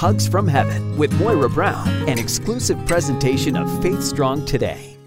Hugs from Heaven with Moira Brown, an exclusive presentation of Faith Strong Today.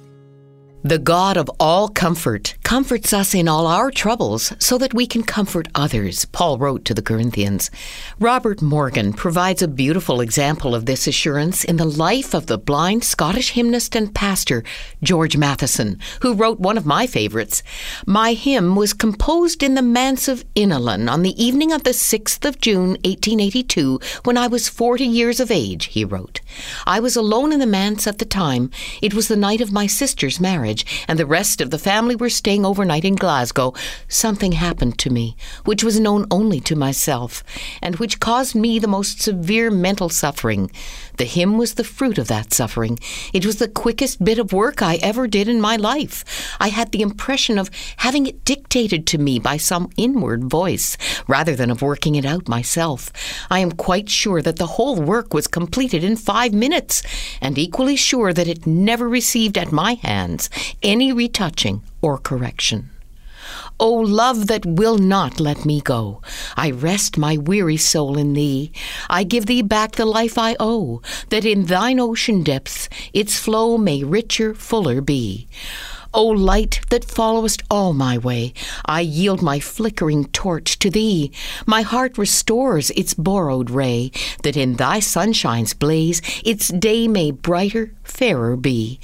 The God of all comfort comforts us in all our troubles so that we can comfort others, Paul wrote to the Corinthians. Robert Morgan provides a beautiful example of this assurance in the life of the blind Scottish hymnist and pastor, George Matheson, who wrote one of my favorites. My hymn was composed in the manse of Innellan on the evening of the 6th of June, 1882, when I was 40 years of age, he wrote. I was alone in the manse at the time. It was the night of my sister's marriage and the rest of the family were staying overnight in Glasgow, something happened to me, which was known only to myself, and which caused me the most severe mental suffering. The hymn was the fruit of that suffering. It was the quickest bit of work I ever did in my life. I had the impression of having it dictated to me by some inward voice, rather than of working it out myself. I am quite sure that the whole work was completed in five minutes, and equally sure that it never received at my hands any retouching or correction. O love that will not let me go, I rest my weary soul in thee. I give thee back the life I owe, that in thine ocean depths its flow may richer, fuller be. O light that followest all my way, I yield my flickering torch to thee. My heart restores its borrowed ray, that in thy sunshine's blaze its day may brighter, fairer be.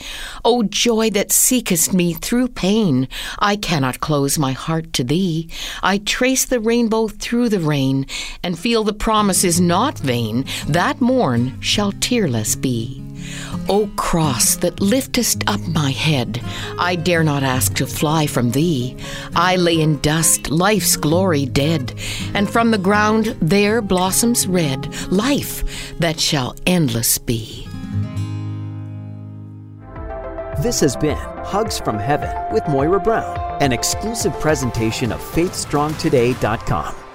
O joy that seekest me through pain, I cannot close my heart to thee. I trace the rainbow through the rain, and feel the promise is not vain, that morn shall tearless be. O cross that liftest up my head, I dare not ask to fly from thee. I lay in dust, life's glory dead, and from the ground there blossoms red life that shall endless be. This has been Hugs from Heaven with Moira Brown, an exclusive presentation of FaithStrongToday.com.